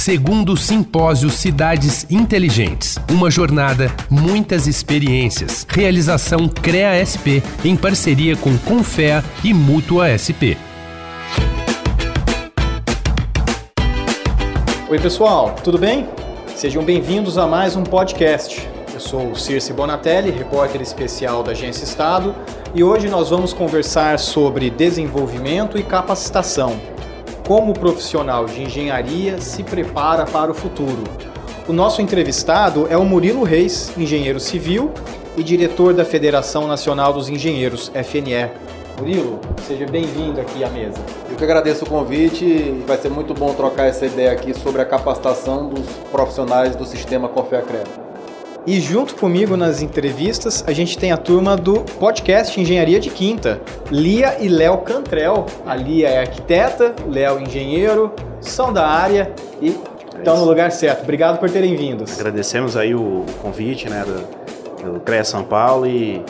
Segundo Simpósio Cidades Inteligentes. Uma jornada, muitas experiências. Realização CREA SP em parceria com Confea e Mútua SP. Oi, pessoal, tudo bem? Sejam bem-vindos a mais um podcast. Eu sou Circe Bonatelli, repórter especial da Agência Estado, e hoje nós vamos conversar sobre desenvolvimento e capacitação como o profissional de engenharia se prepara para o futuro. O nosso entrevistado é o Murilo Reis, engenheiro civil e diretor da Federação Nacional dos Engenheiros, FNE. Murilo, seja bem-vindo aqui à mesa. Eu que agradeço o convite vai ser muito bom trocar essa ideia aqui sobre a capacitação dos profissionais do sistema Confeacred. E junto comigo nas entrevistas, a gente tem a turma do podcast Engenharia de Quinta, Lia e Léo Cantrell. A Lia é arquiteta, Léo engenheiro, são da área e estão no lugar certo. Obrigado por terem vindo. Agradecemos aí o convite né, do, do CREA São Paulo e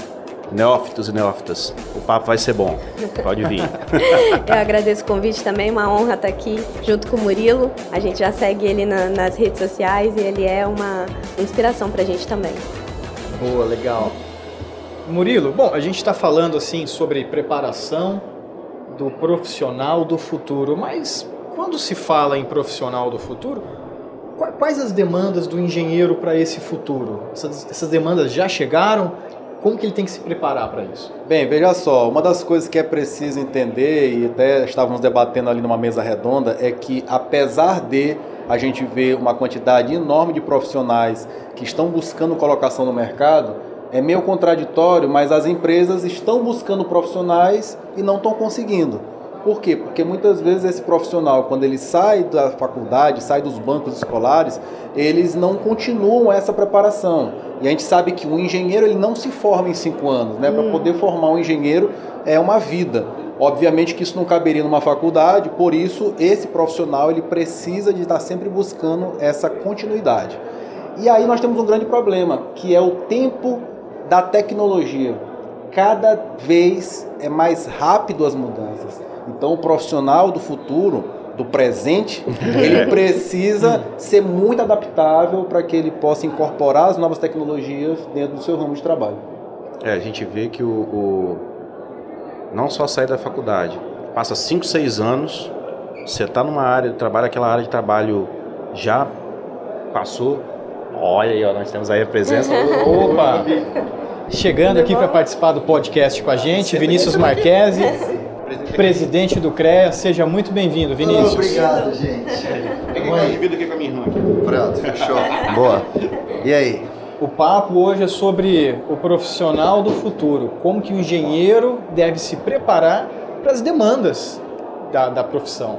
Neófitos e neófitas, o papo vai ser bom. Pode vir. Eu agradeço o convite também, uma honra estar aqui junto com o Murilo. A gente já segue ele na, nas redes sociais e ele é uma inspiração para a gente também. Boa, legal. Murilo, bom, a gente está falando assim sobre preparação do profissional do futuro, mas quando se fala em profissional do futuro, quais as demandas do engenheiro para esse futuro? Essas, essas demandas já chegaram? Como que ele tem que se preparar para isso? Bem, veja só, uma das coisas que é preciso entender, e até estávamos debatendo ali numa mesa redonda, é que apesar de a gente ver uma quantidade enorme de profissionais que estão buscando colocação no mercado, é meio contraditório, mas as empresas estão buscando profissionais e não estão conseguindo. Por quê? Porque muitas vezes esse profissional, quando ele sai da faculdade, sai dos bancos escolares, eles não continuam essa preparação. E a gente sabe que um engenheiro ele não se forma em cinco anos, né? Hum. Para poder formar um engenheiro é uma vida. Obviamente que isso não caberia numa faculdade, por isso esse profissional ele precisa de estar sempre buscando essa continuidade. E aí nós temos um grande problema, que é o tempo da tecnologia. Cada vez é mais rápido as mudanças. Então, o profissional do futuro, do presente, ele precisa ser muito adaptável para que ele possa incorporar as novas tecnologias dentro do seu ramo de trabalho. É, a gente vê que o, o não só sair da faculdade, passa 5, 6 anos, você está numa área de trabalho, aquela área de trabalho já passou. Olha aí, ó, nós temos aí a presença. Opa! Chegando aqui para participar do podcast com a gente, Vinícius Marquesi presidente do CREA. Seja muito bem-vindo, Vinícius. obrigado, gente. Peguei uma divido aqui com a minha irmã. Pronto, fechou. Boa. E aí? O papo hoje é sobre o profissional do futuro. Como que o engenheiro deve se preparar para as demandas da, da profissão.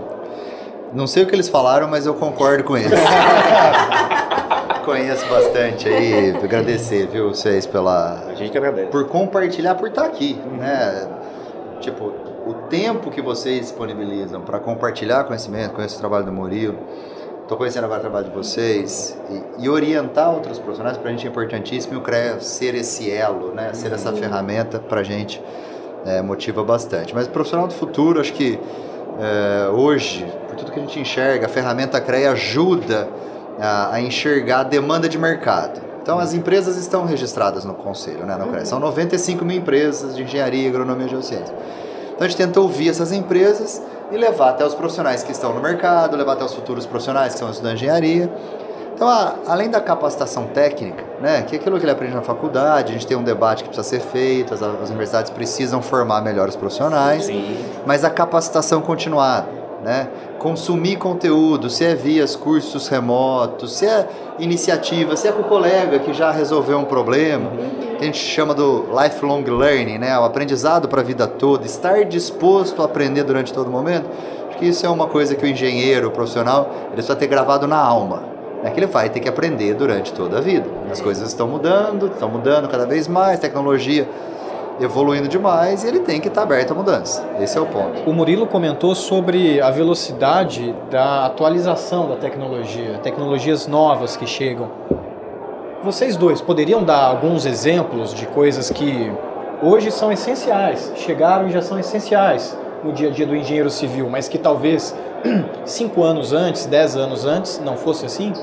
Não sei o que eles falaram, mas eu concordo com eles. Conheço bastante aí. Agradecer, viu, vocês pela. A gente que agradece. Por compartilhar, por estar aqui, né? Tipo, o tempo que vocês disponibilizam para compartilhar conhecimento, conhecer o trabalho do Murilo, estou conhecendo agora o trabalho de vocês e, e orientar outros profissionais, para a gente é importantíssimo e o CREA ser esse elo, né, ser essa ferramenta para a gente é, motiva bastante. Mas o profissional do futuro, acho que é, hoje, por tudo que a gente enxerga, a ferramenta CREA ajuda a, a enxergar a demanda de mercado. Então, as empresas estão registradas no conselho, né, no CREA. São 95 mil empresas de engenharia, agronomia e geociência. Então a gente tenta ouvir essas empresas e levar até os profissionais que estão no mercado, levar até os futuros profissionais que são estudantes de engenharia. Então, a, além da capacitação técnica, né, que é aquilo que ele aprende na faculdade, a gente tem um debate que precisa ser feito, as, as universidades precisam formar melhores profissionais, Sim. mas a capacitação continuada né? Consumir conteúdo, se é via cursos remotos, se é iniciativa, se é com o colega que já resolveu um problema, que a gente chama do lifelong learning, né? O aprendizado para a vida toda, estar disposto a aprender durante todo momento. Acho que isso é uma coisa que o engenheiro, o profissional, ele precisa ter gravado na alma. Né? Que ele vai ter que aprender durante toda a vida. As coisas estão mudando, estão mudando cada vez mais, tecnologia evoluindo demais e ele tem que estar aberto à mudança. Esse é o ponto. O Murilo comentou sobre a velocidade da atualização da tecnologia, tecnologias novas que chegam. Vocês dois poderiam dar alguns exemplos de coisas que hoje são essenciais, chegaram e já são essenciais no dia a dia do engenheiro civil, mas que talvez cinco anos antes, dez anos antes, não fosse assim?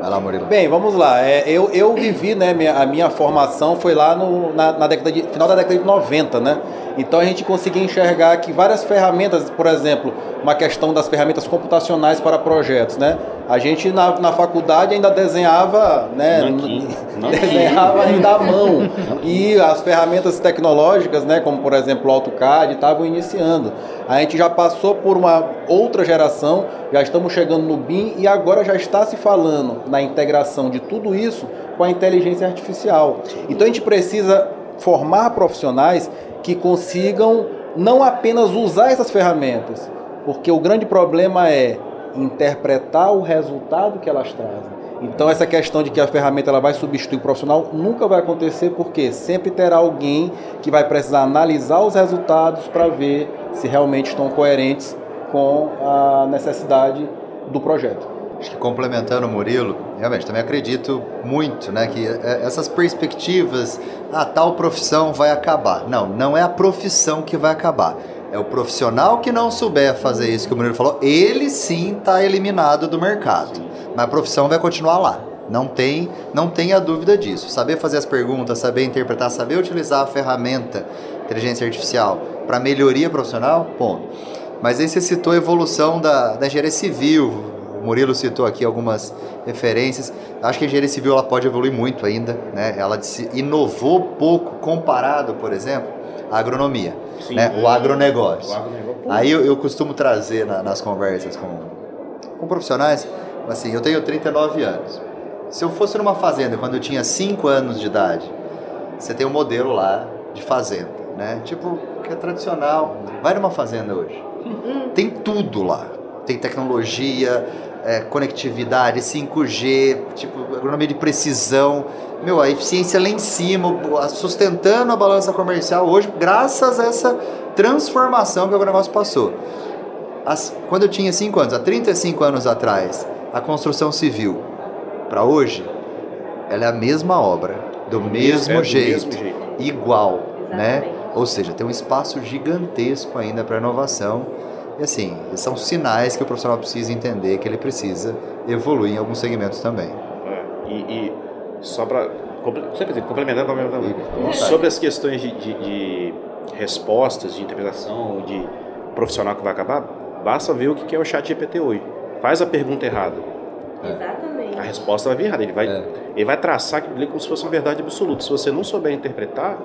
Vai lá, Murilo. Bem, vamos lá. É, eu, eu vivi, né, minha, a minha formação foi lá no na, na década de, final da década de 90, né? Então a gente conseguia enxergar que várias ferramentas, por exemplo, uma questão das ferramentas computacionais para projetos, né? A gente na, na faculdade ainda desenhava, né? Nanquim. desenhava ainda à mão. E as ferramentas tecnológicas, né, como por exemplo o AutoCAD, estavam iniciando. A gente já passou por uma outra geração, já estamos chegando no BIM e agora já está se falando na integração de tudo isso com a inteligência artificial. Então a gente precisa formar profissionais que consigam não apenas usar essas ferramentas, porque o grande problema é interpretar o resultado que elas trazem. Então essa questão de que a ferramenta ela vai substituir o profissional nunca vai acontecer porque sempre terá alguém que vai precisar analisar os resultados para ver se realmente estão coerentes com a necessidade do projeto. Acho que complementando o Murilo, realmente também acredito muito, né, que é, essas perspectivas, a ah, tal profissão vai acabar. Não, não é a profissão que vai acabar. É o profissional que não souber fazer isso que o Murilo falou, ele sim está eliminado do mercado. Mas a profissão vai continuar lá. Não tem, não tenha dúvida disso. Saber fazer as perguntas, saber interpretar, saber utilizar a ferramenta inteligência artificial para melhoria profissional, ponto. Mas aí você citou a evolução da, da engenharia civil, Murilo citou aqui algumas referências. Acho que a engenharia civil ela pode evoluir muito ainda, né? Ela inovou pouco comparado, por exemplo, à agronomia, Sim. né? O agronegócio. O agronegócio. Aí eu, eu, costumo trazer na, nas conversas com, com profissionais, assim, eu tenho 39 anos. Se eu fosse numa fazenda quando eu tinha 5 anos de idade, você tem um modelo lá de fazenda, né? Tipo, que é tradicional. Vai numa fazenda hoje. Uhum. Tem tudo lá. Tem tecnologia, é, conectividade, 5G, tipo, agronomia de precisão, meu, a eficiência lá em cima, sustentando a balança comercial hoje, graças a essa transformação que o negócio passou. As, quando eu tinha 5 anos, há 35 anos atrás, a construção civil, para hoje, ela é a mesma obra, do, mesmo, é, jeito, do mesmo jeito, igual, né? Exatamente. né? Ou seja, tem um espaço gigantesco ainda para inovação e assim, são sinais que o profissional precisa entender que ele precisa evoluir em alguns segmentos também. É, e, e, só para complementando, complementando sobre as questões de, de, de, respostas, de interpretação, de profissional que vai acabar, basta ver o que é o chat GPT hoje. Faz a pergunta errada. Exatamente. A resposta vai vir errada. Ele vai, é. ele vai traçar aquilo ali como se fosse uma verdade absoluta. Se você não souber interpretar,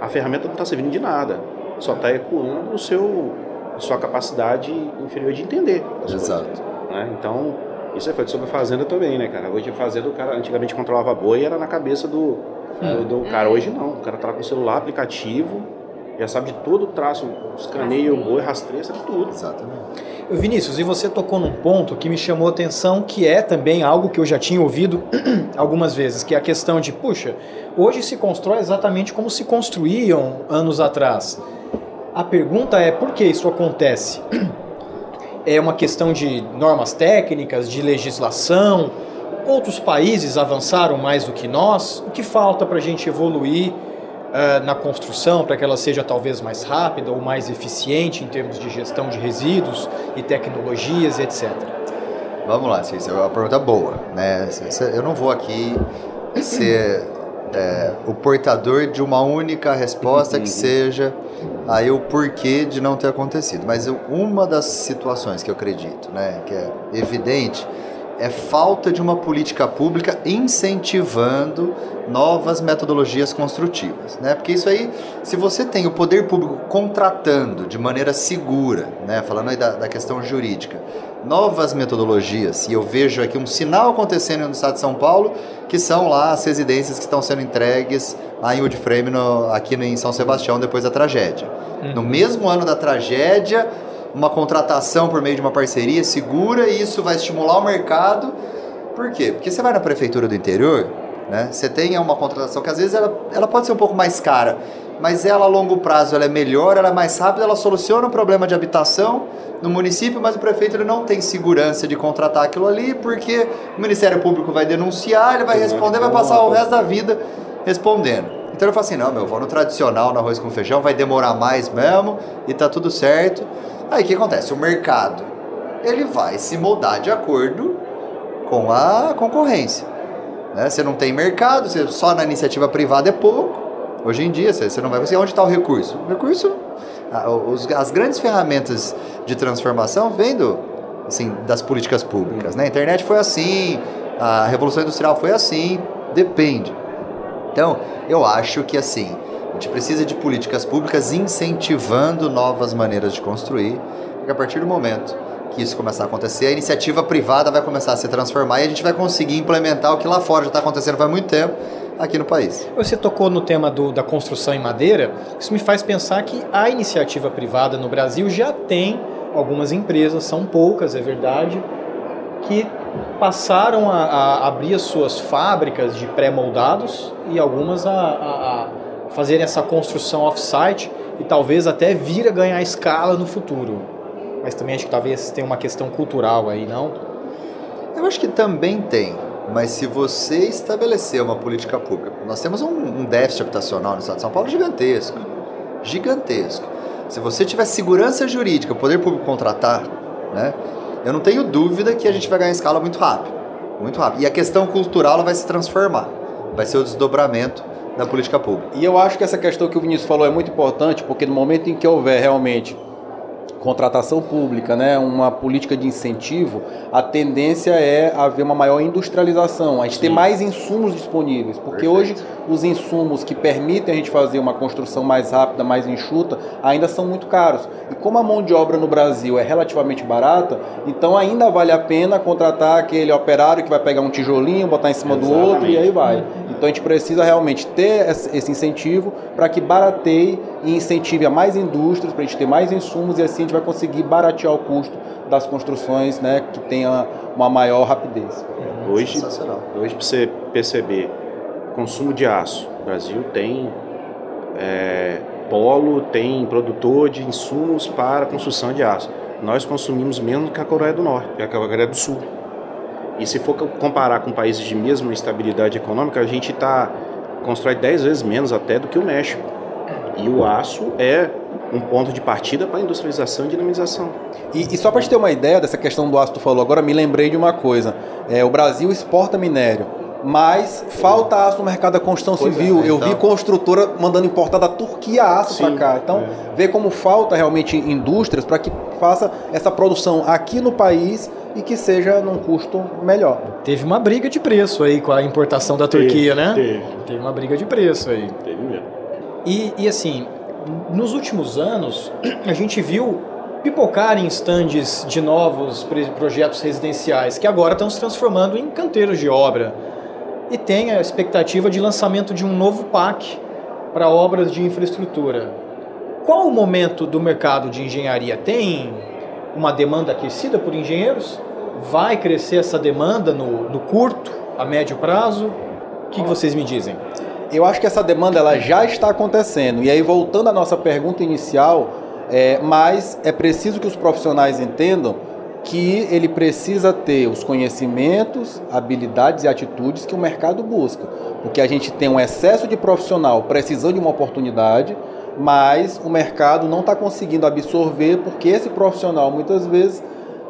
a ferramenta não está servindo de nada. Só está ecoando o seu sua capacidade inferior de entender. Exato. Coisas, né? Então, isso é feito sobre a fazenda também, né, cara? Hoje a fazenda, o cara antigamente controlava boi e era na cabeça do, do, do, cara. Hoje não, o cara tá com o celular, aplicativo, já sabe de todo o traço, escaneia o boi, rastreia, sabe tudo. Exatamente. Vinícius, e você tocou num ponto que me chamou a atenção, que é também algo que eu já tinha ouvido algumas vezes, que é a questão de, puxa, hoje se constrói exatamente como se construíam anos atrás. A pergunta é por que isso acontece? É uma questão de normas técnicas, de legislação? Outros países avançaram mais do que nós? O que falta para a gente evoluir uh, na construção para que ela seja talvez mais rápida ou mais eficiente em termos de gestão de resíduos e tecnologias, etc? Vamos lá, Cícero, é uma pergunta boa. Né? Eu não vou aqui ser é, o portador de uma única resposta que uhum. seja aí o porquê de não ter acontecido. Mas uma das situações que eu acredito, né, que é evidente, é falta de uma política pública incentivando novas metodologias construtivas, né? Porque isso aí, se você tem o poder público contratando de maneira segura, né, falando aí da, da questão jurídica, novas metodologias, e eu vejo aqui um sinal acontecendo no estado de São Paulo, que são lá as residências que estão sendo entregues lá em Woodframe, no, aqui em São Sebastião, depois da tragédia. Uhum. No mesmo ano da tragédia, uma contratação por meio de uma parceria segura e isso vai estimular o mercado. Por quê? Porque você vai na prefeitura do interior, né? Você tem uma contratação que às vezes ela, ela pode ser um pouco mais cara, mas ela a longo prazo ela é melhor, ela é mais rápida, ela soluciona o problema de habitação no município, mas o prefeito ele não tem segurança de contratar aquilo ali, porque o Ministério Público vai denunciar, ele vai responder, vai passar o resto da vida respondendo. Então eu falo assim, não, meu, vou no tradicional, no arroz com feijão, vai demorar mais mesmo e tá tudo certo. Aí o que acontece? O mercado, ele vai se moldar de acordo com a concorrência. Né? Você não tem mercado, você, só na iniciativa privada é pouco. Hoje em dia, você, não vai conseguir. Onde está o recurso? O recurso, as grandes ferramentas de transformação vêm do, assim, das políticas públicas. Né? A internet foi assim, a Revolução Industrial foi assim, depende. Então, eu acho que assim, a gente precisa de políticas públicas incentivando novas maneiras de construir, porque a partir do momento que isso começar a acontecer, a iniciativa privada vai começar a se transformar e a gente vai conseguir implementar o que lá fora já está acontecendo faz muito tempo aqui no país. Você tocou no tema do, da construção em madeira, isso me faz pensar que a iniciativa privada no Brasil já tem algumas empresas, são poucas, é verdade, que passaram a, a abrir as suas fábricas de pré-moldados e algumas a, a, fazerem essa construção off-site e talvez até vir a ganhar escala no futuro. Mas também acho que talvez tenha uma questão cultural aí, não? Eu acho que também tem. Mas se você estabelecer uma política pública, nós temos um, um déficit habitacional no estado de São Paulo gigantesco. Gigantesco. Se você tiver segurança jurídica, o poder público contratar, né? Eu não tenho dúvida que a gente vai ganhar escala muito rápido. Muito rápido. E a questão cultural ela vai se transformar. Vai ser o desdobramento da política pública. E eu acho que essa questão que o Vinícius falou é muito importante, porque no momento em que houver realmente contratação pública, né, uma política de incentivo, a tendência é haver uma maior industrialização, a gente Sim. ter mais insumos disponíveis, porque Perfeito. hoje os insumos que permitem a gente fazer uma construção mais rápida, mais enxuta, ainda são muito caros. E como a mão de obra no Brasil é relativamente barata, então ainda vale a pena contratar aquele operário que vai pegar um tijolinho, botar em cima Exatamente. do outro e aí vai. Então a gente precisa realmente ter esse incentivo para que barateie e incentive a mais indústrias, para a gente ter mais insumos e assim a gente vai conseguir baratear o custo das construções né, que tenha uma maior rapidez. Hoje, hoje para você perceber, consumo de aço, o Brasil tem é, polo, tem produtor de insumos para construção de aço. Nós consumimos menos que a Coreia do Norte, que a Coreia do Sul. E se for comparar com países de mesma estabilidade econômica, a gente tá, constrói 10 vezes menos até do que o México. E o aço é um ponto de partida para a industrialização e dinamização. E, e só para te ter uma ideia dessa questão do aço que tu falou, agora me lembrei de uma coisa. É, o Brasil exporta minério, mas falta aço no mercado da construção pois civil. É, Eu vi então. construtora mandando importar da Turquia aço para cá. Então, é. vê como falta realmente indústrias para que faça essa produção aqui no país e que seja num custo melhor. Teve uma briga de preço aí com a importação da Turquia, teve, né? Teve. Teve uma briga de preço aí. Teve mesmo. E, e assim, nos últimos anos, a gente viu pipocar em estandes de novos projetos residenciais que agora estão se transformando em canteiros de obra. E tem a expectativa de lançamento de um novo PAC para obras de infraestrutura. Qual o momento do mercado de engenharia? Tem uma demanda aquecida por engenheiros? Vai crescer essa demanda no, no curto, a médio prazo? O que, que vocês me dizem? Eu acho que essa demanda ela já está acontecendo. E aí, voltando à nossa pergunta inicial, é, mas é preciso que os profissionais entendam que ele precisa ter os conhecimentos, habilidades e atitudes que o mercado busca. Porque a gente tem um excesso de profissional precisando de uma oportunidade, mas o mercado não está conseguindo absorver porque esse profissional muitas vezes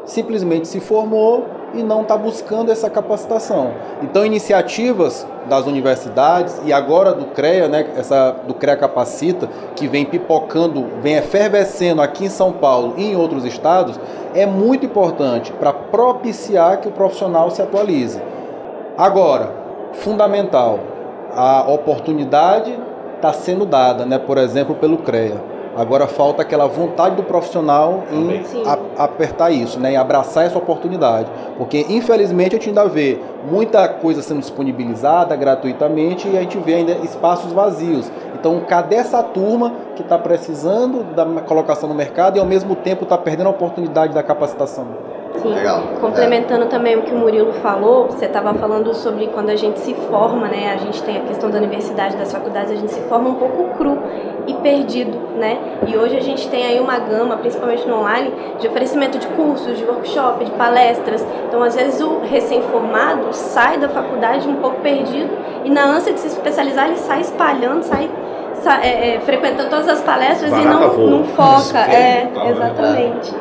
simplesmente se formou e não está buscando essa capacitação. Então, iniciativas das universidades e agora do CREA, né, essa do CREA Capacita, que vem pipocando, vem efervescendo aqui em São Paulo e em outros estados, é muito importante para propiciar que o profissional se atualize. Agora, fundamental, a oportunidade está sendo dada, né, por exemplo, pelo CREA. Agora falta aquela vontade do profissional em a, apertar isso, né, em abraçar essa oportunidade. Porque, infelizmente, a gente ainda vê muita coisa sendo disponibilizada gratuitamente e a gente vê ainda espaços vazios. Então, cadê essa turma que está precisando da colocação no mercado e, ao mesmo tempo, está perdendo a oportunidade da capacitação? Sim. Legal. Complementando também o que o Murilo falou, você estava falando sobre quando a gente se forma, né? A gente tem a questão da universidade, das faculdades, a gente se forma um pouco cru e perdido, né? E hoje a gente tem aí uma gama, principalmente no online, de oferecimento de cursos, de workshop, de palestras. Então, às vezes o recém-formado sai da faculdade um pouco perdido e na ânsia de se especializar, ele sai espalhando, sai sa- é, é, frequentando todas as palestras e Barata não, voa. não foca. É, Espelho, tá, exatamente.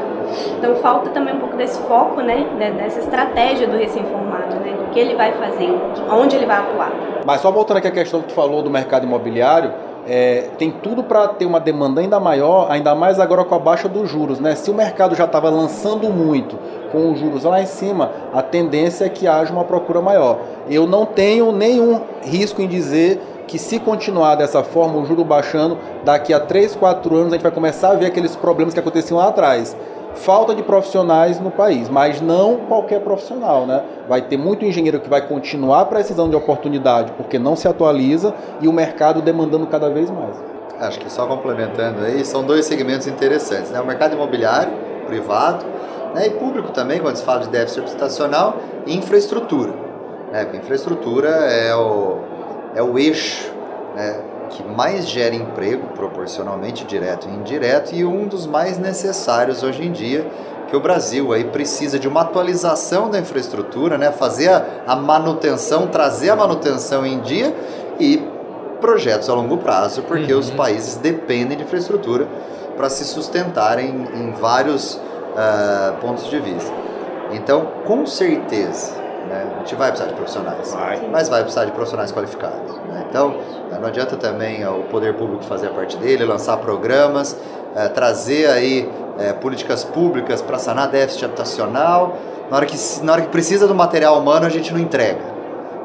Então falta também um pouco desse foco, né, de- dessa estratégia do recém-formado, né, do que ele vai fazer, onde ele vai atuar. Mas só voltando aqui à questão que tu falou do mercado imobiliário, é, tem tudo para ter uma demanda ainda maior, ainda mais agora com a baixa dos juros. Né? Se o mercado já estava lançando muito com os juros lá em cima, a tendência é que haja uma procura maior. Eu não tenho nenhum risco em dizer que se continuar dessa forma, o juro baixando, daqui a 3, 4 anos a gente vai começar a ver aqueles problemas que aconteciam lá atrás. Falta de profissionais no país, mas não qualquer profissional, né? Vai ter muito engenheiro que vai continuar precisando de oportunidade porque não se atualiza e o mercado demandando cada vez mais. Acho que só complementando aí, são dois segmentos interessantes, né? O mercado imobiliário, privado, né? e público também, quando se fala de déficit habitacional, e infraestrutura. Né? Porque infraestrutura é o, é o eixo né? Que mais gera emprego, proporcionalmente direto e indireto, e um dos mais necessários hoje em dia, que o Brasil aí precisa de uma atualização da infraestrutura, né? fazer a, a manutenção, trazer a manutenção em dia e projetos a longo prazo, porque os países dependem de infraestrutura para se sustentarem em vários ah, pontos de vista. Então, com certeza, né, a gente vai precisar de profissionais, Vai. mas vai precisar de profissionais qualificados. né? Então, ah, não adianta também ah, o poder público fazer a parte dele, lançar programas, ah, trazer aí eh, políticas públicas para sanar déficit habitacional. Na hora, que, na hora que precisa do material humano, a gente não entrega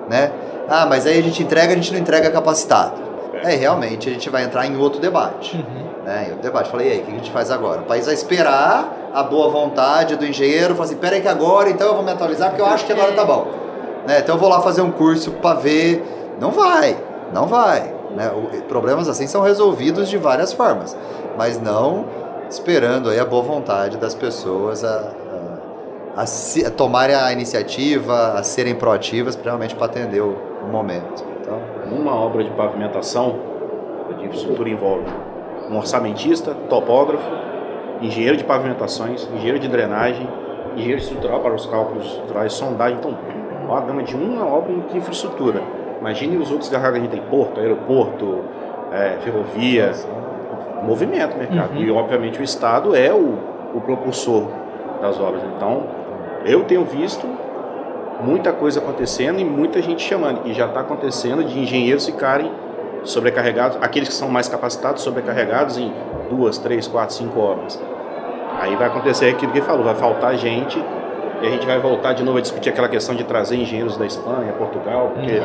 né? Ah, mas aí a gente entrega, a gente não entrega capacitado. É, realmente a gente vai entrar em outro debate. Né? Outro debate. Falei, e aí, o que a gente faz agora? O país vai esperar a boa vontade do engenheiro, falar assim, peraí que agora então eu vou me atualizar porque eu acho que agora tá bom. Né? Então eu vou lá fazer um curso para ver. Não vai, não vai. Né? O- Problemas assim são resolvidos de várias formas, mas não esperando aí a boa vontade das pessoas a, a, a se- a tomarem a iniciativa, a serem proativas, realmente para atender o, o momento. Então, Uma obra de pavimentação de infraestrutura envolve um orçamentista, topógrafo, engenheiro de pavimentações, engenheiro de drenagem, engenheiro estrutural para os cálculos estruturais, sondagem. Então, uma gama de uma obra de infraestrutura. Imagine os outros garrados que a gente tem, porto, aeroporto, é, ferrovia, movimento mercado. E, obviamente, o Estado é o, o propulsor das obras. Então, eu tenho visto muita coisa acontecendo e muita gente chamando. E já está acontecendo de engenheiros ficarem sobrecarregados, aqueles que são mais capacitados, sobrecarregados em duas, três, quatro, cinco obras. Aí vai acontecer aquilo que ele falou, vai faltar gente e a gente vai voltar de novo a discutir aquela questão de trazer engenheiros da Espanha, Portugal, porque,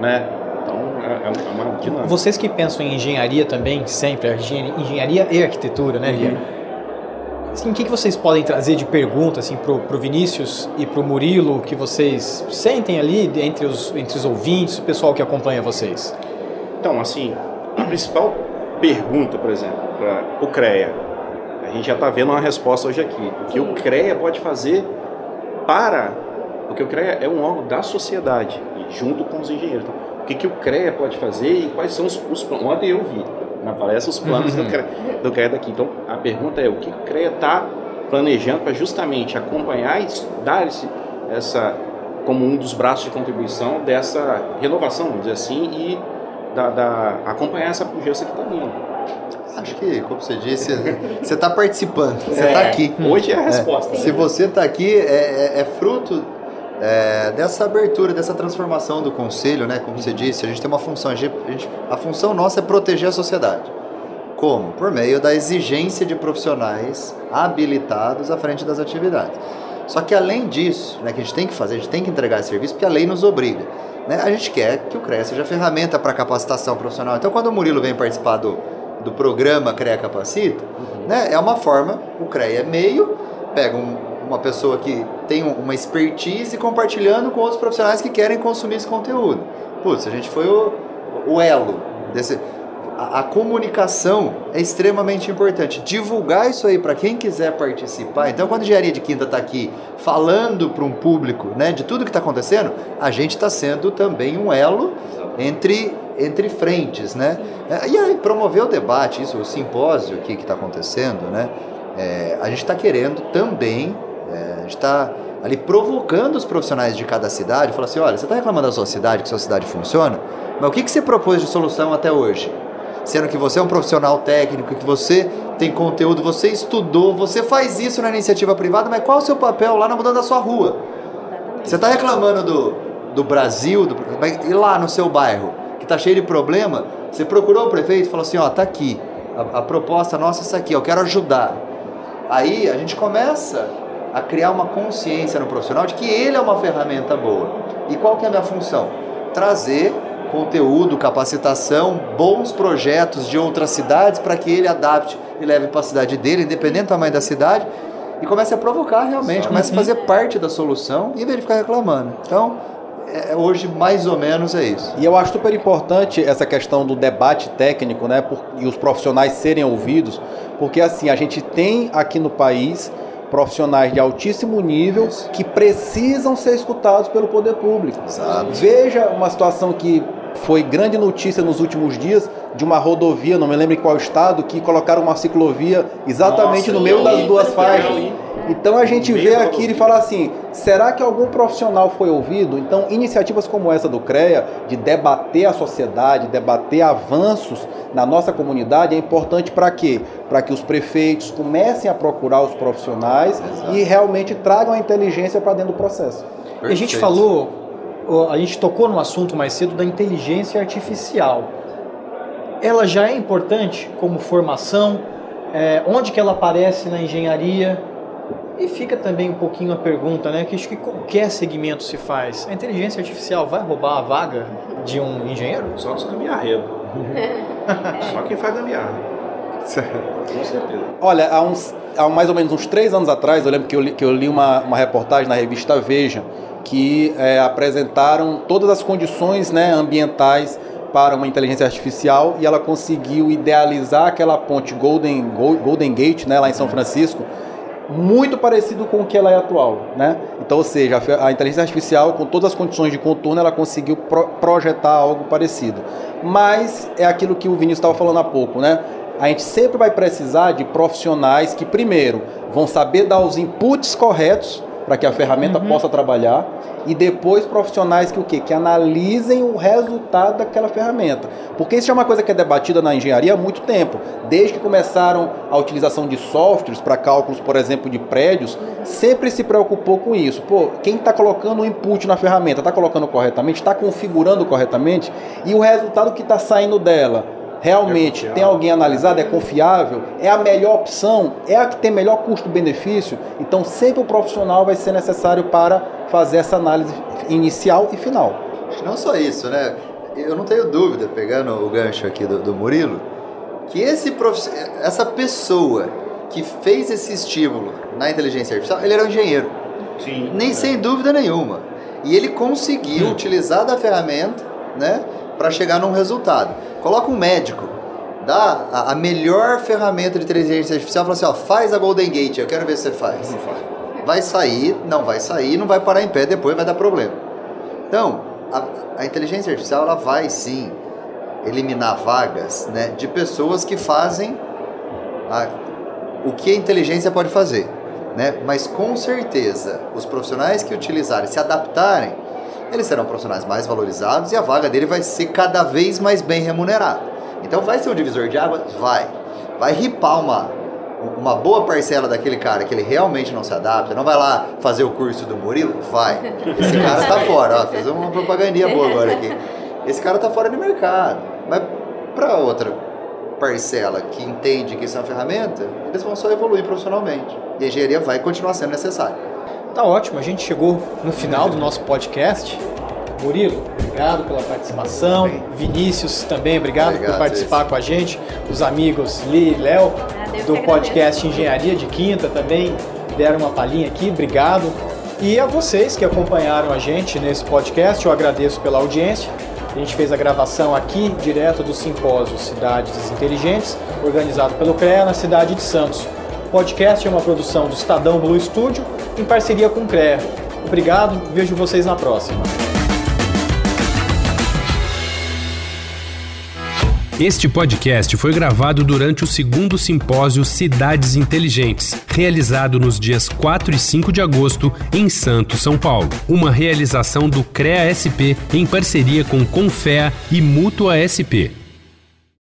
né? Então é, é uma dinâmica. Vocês que pensam em engenharia também, sempre, engenharia, e arquitetura, né, Lia? Assim, o que, que vocês podem trazer de pergunta assim, pro, pro Vinícius e pro Murilo, que vocês sentem ali entre os, entre os ouvintes, o pessoal que acompanha vocês? Então, assim, a principal pergunta, por exemplo, para o CREA, a gente já está vendo uma resposta hoje aqui. O que o CREA pode fazer para. Porque o CREA é um órgão da sociedade, junto com os engenheiros. Então, o que, que o CREA pode fazer e quais são os, os planos? Ontem eu vi na palestra os planos do, CREA, do CREA daqui. Então, a pergunta é: o que o CREA está planejando para justamente acompanhar e dar esse, essa. como um dos braços de contribuição dessa renovação, vamos dizer assim, e da, da- acompanhar essa pujança que está vindo. acho que, como você disse, você está participando, você É, está aqui. Hoje é a resposta. Se você está aqui, é, é- é fruto é, dessa abertura, dessa transformação do conselho, né? Como você disse, a gente tem uma função, a gente- a função nossa é proteger a sociedade. Como? Por meio da exigência de profissionais habilitados à frente das atividades. Só que além disso, né, que a gente tem que fazer, a gente tem que entregar esse serviço, porque a lei nos obriga. Né? A gente quer que o CREA seja ferramenta para capacitação profissional. Então, quando o Murilo vem participar do, do programa CREA Capacita, né, é uma forma, o CREA é meio, pega um- uma pessoa que tem um- uma expertise compartilhando com outros profissionais que querem consumir esse conteúdo. Putz, a gente foi o, o elo desse. A, comunicação é extremamente importante. Divulgar isso aí para quem quiser participar. Então, quando a engenharia de quinta está aqui falando para um público né, de tudo que está acontecendo, a gente está sendo também um elo entre, entre frentes. Né? É, e aí, promover o debate, isso, o simpósio aqui que está acontecendo, né? É, a gente está querendo também, é, a gente está ali provocando os profissionais de cada cidade, falar assim, olha, você está reclamando da sua cidade, que sua cidade funciona, mas o que, que você propôs de solução até hoje? Sendo que você é um profissional técnico, que você tem conteúdo, você estudou, você faz isso na iniciativa privada, mas qual é o seu papel lá na mudança da sua rua? Você está reclamando do, do Brasil, do, e lá no seu bairro, que está cheio de problema, você procurou o prefeito e falou assim, ó, tá aqui, a, a proposta nossa é essa aqui, eu quero ajudar. Aí a gente começa a criar uma consciência no profissional de que ele é uma ferramenta boa. E qual que é a minha função? Trazer conteúdo, capacitação, bons projetos de outras cidades para que ele adapte e leve para a cidade dele, independente do tamanho da cidade, e comece a provocar realmente, comece a fazer parte da solução em vez de ficar reclamando. Então, é, hoje mais ou menos é isso. E eu acho super importante essa questão do debate técnico, né, por, e os profissionais serem ouvidos, porque assim, a gente tem aqui no país profissionais de altíssimo nível Isso. que precisam ser escutados pelo poder público. Exato. Veja uma situação que foi grande notícia nos últimos dias de uma rodovia, não me lembro em qual estado, que colocaram uma ciclovia exatamente Nossa, no meio das duas faixas. Então a gente vê aqui e fala assim: será que algum profissional foi ouvido? Então, iniciativas como essa do CREA, de debater a sociedade, debater avanços na nossa comunidade, é importante para quê? Para que os prefeitos comecem a procurar os profissionais Exato. e realmente tragam a inteligência para dentro do processo. Perfeito. A gente falou, a gente tocou no assunto mais cedo da inteligência artificial. Ela já é importante como formação? É, onde que ela aparece na engenharia? E fica também um pouquinho a pergunta, né? Que acho que qualquer segmento se faz. A inteligência artificial vai roubar a vaga de um engenheiro? Só dos gambiarreiros. Só quem faz gambiarra. Com certeza. Olha, há, uns, há mais ou menos uns três anos atrás, eu lembro que eu li, que eu li uma, uma reportagem na revista Veja que é, apresentaram todas as condições né, ambientais para uma inteligência artificial e ela conseguiu idealizar aquela ponte Golden, Golden Gate né, lá em São Francisco muito parecido com o que ela é atual, né? Então, ou seja, a inteligência artificial, com todas as condições de contorno, ela conseguiu pro projetar algo parecido. Mas é aquilo que o Vinícius estava falando há pouco, né? A gente sempre vai precisar de profissionais que, primeiro, vão saber dar os inputs corretos para que a ferramenta uhum. possa trabalhar e depois profissionais que o quê? Que analisem o resultado daquela ferramenta. Porque isso é uma coisa que é debatida na engenharia há muito tempo. Desde que começaram a utilização de softwares para cálculos, por exemplo, de prédios, sempre se preocupou com isso. Pô, quem está colocando o input na ferramenta está colocando corretamente, está configurando corretamente e o resultado que está saindo dela realmente é tem alguém analisado, é confiável, é a melhor opção, é a que tem melhor custo-benefício, então sempre o profissional vai ser necessário para fazer essa análise inicial e final. Não só isso, né? Eu não tenho dúvida, pegando o gancho aqui do, do Murilo, que esse prof... essa pessoa que fez esse estímulo na inteligência artificial, ele era um engenheiro. Sim. Nem é. sem dúvida nenhuma. E ele conseguiu hum. utilizar da ferramenta, né? para chegar num resultado. Coloca um médico, dá a, a melhor ferramenta de inteligência artificial, fala assim, ó, faz a Golden Gate, eu quero ver se você faz. Não faz. Vai sair, não vai sair, não vai parar em pé, depois vai dar problema. Então, a, a inteligência artificial ela vai sim eliminar vagas né, de pessoas que fazem a, o que a inteligência pode fazer. Né? Mas com certeza, os profissionais que utilizarem, se adaptarem, eles serão profissionais mais valorizados e a vaga dele vai ser cada vez mais bem remunerada. Então vai ser um divisor de água? Vai. Vai ripar uma, uma boa parcela daquele cara que ele realmente não se adapta, não vai lá fazer o curso do Murilo? Vai. Esse cara tá fora, ó, fez uma propagandinha boa agora aqui. Esse cara tá fora de mercado. Mas para outra parcela que entende que isso é uma ferramenta, eles vão só evoluir profissionalmente. E a engenharia vai continuar sendo necessária. Tá ótimo, a gente chegou no final do nosso podcast. Murilo, obrigado pela participação. Bem. Vinícius também, obrigado, obrigado por participar com a gente. Os amigos Li e Léo, ah, do podcast Engenharia de Quinta, também deram uma palhinha aqui, obrigado. E a vocês que acompanharam a gente nesse podcast, eu agradeço pela audiência. A gente fez a gravação aqui, direto do simpósio Cidades Inteligentes, organizado pelo CREA na cidade de Santos. O podcast é uma produção do Estadão Blue Studio, em parceria com o CREA. Obrigado, vejo vocês na próxima. Este podcast foi gravado durante o segundo simpósio Cidades Inteligentes, realizado nos dias 4 e 5 de agosto em Santos, São Paulo. Uma realização do CREA SP em parceria com Confea e Mútua SP.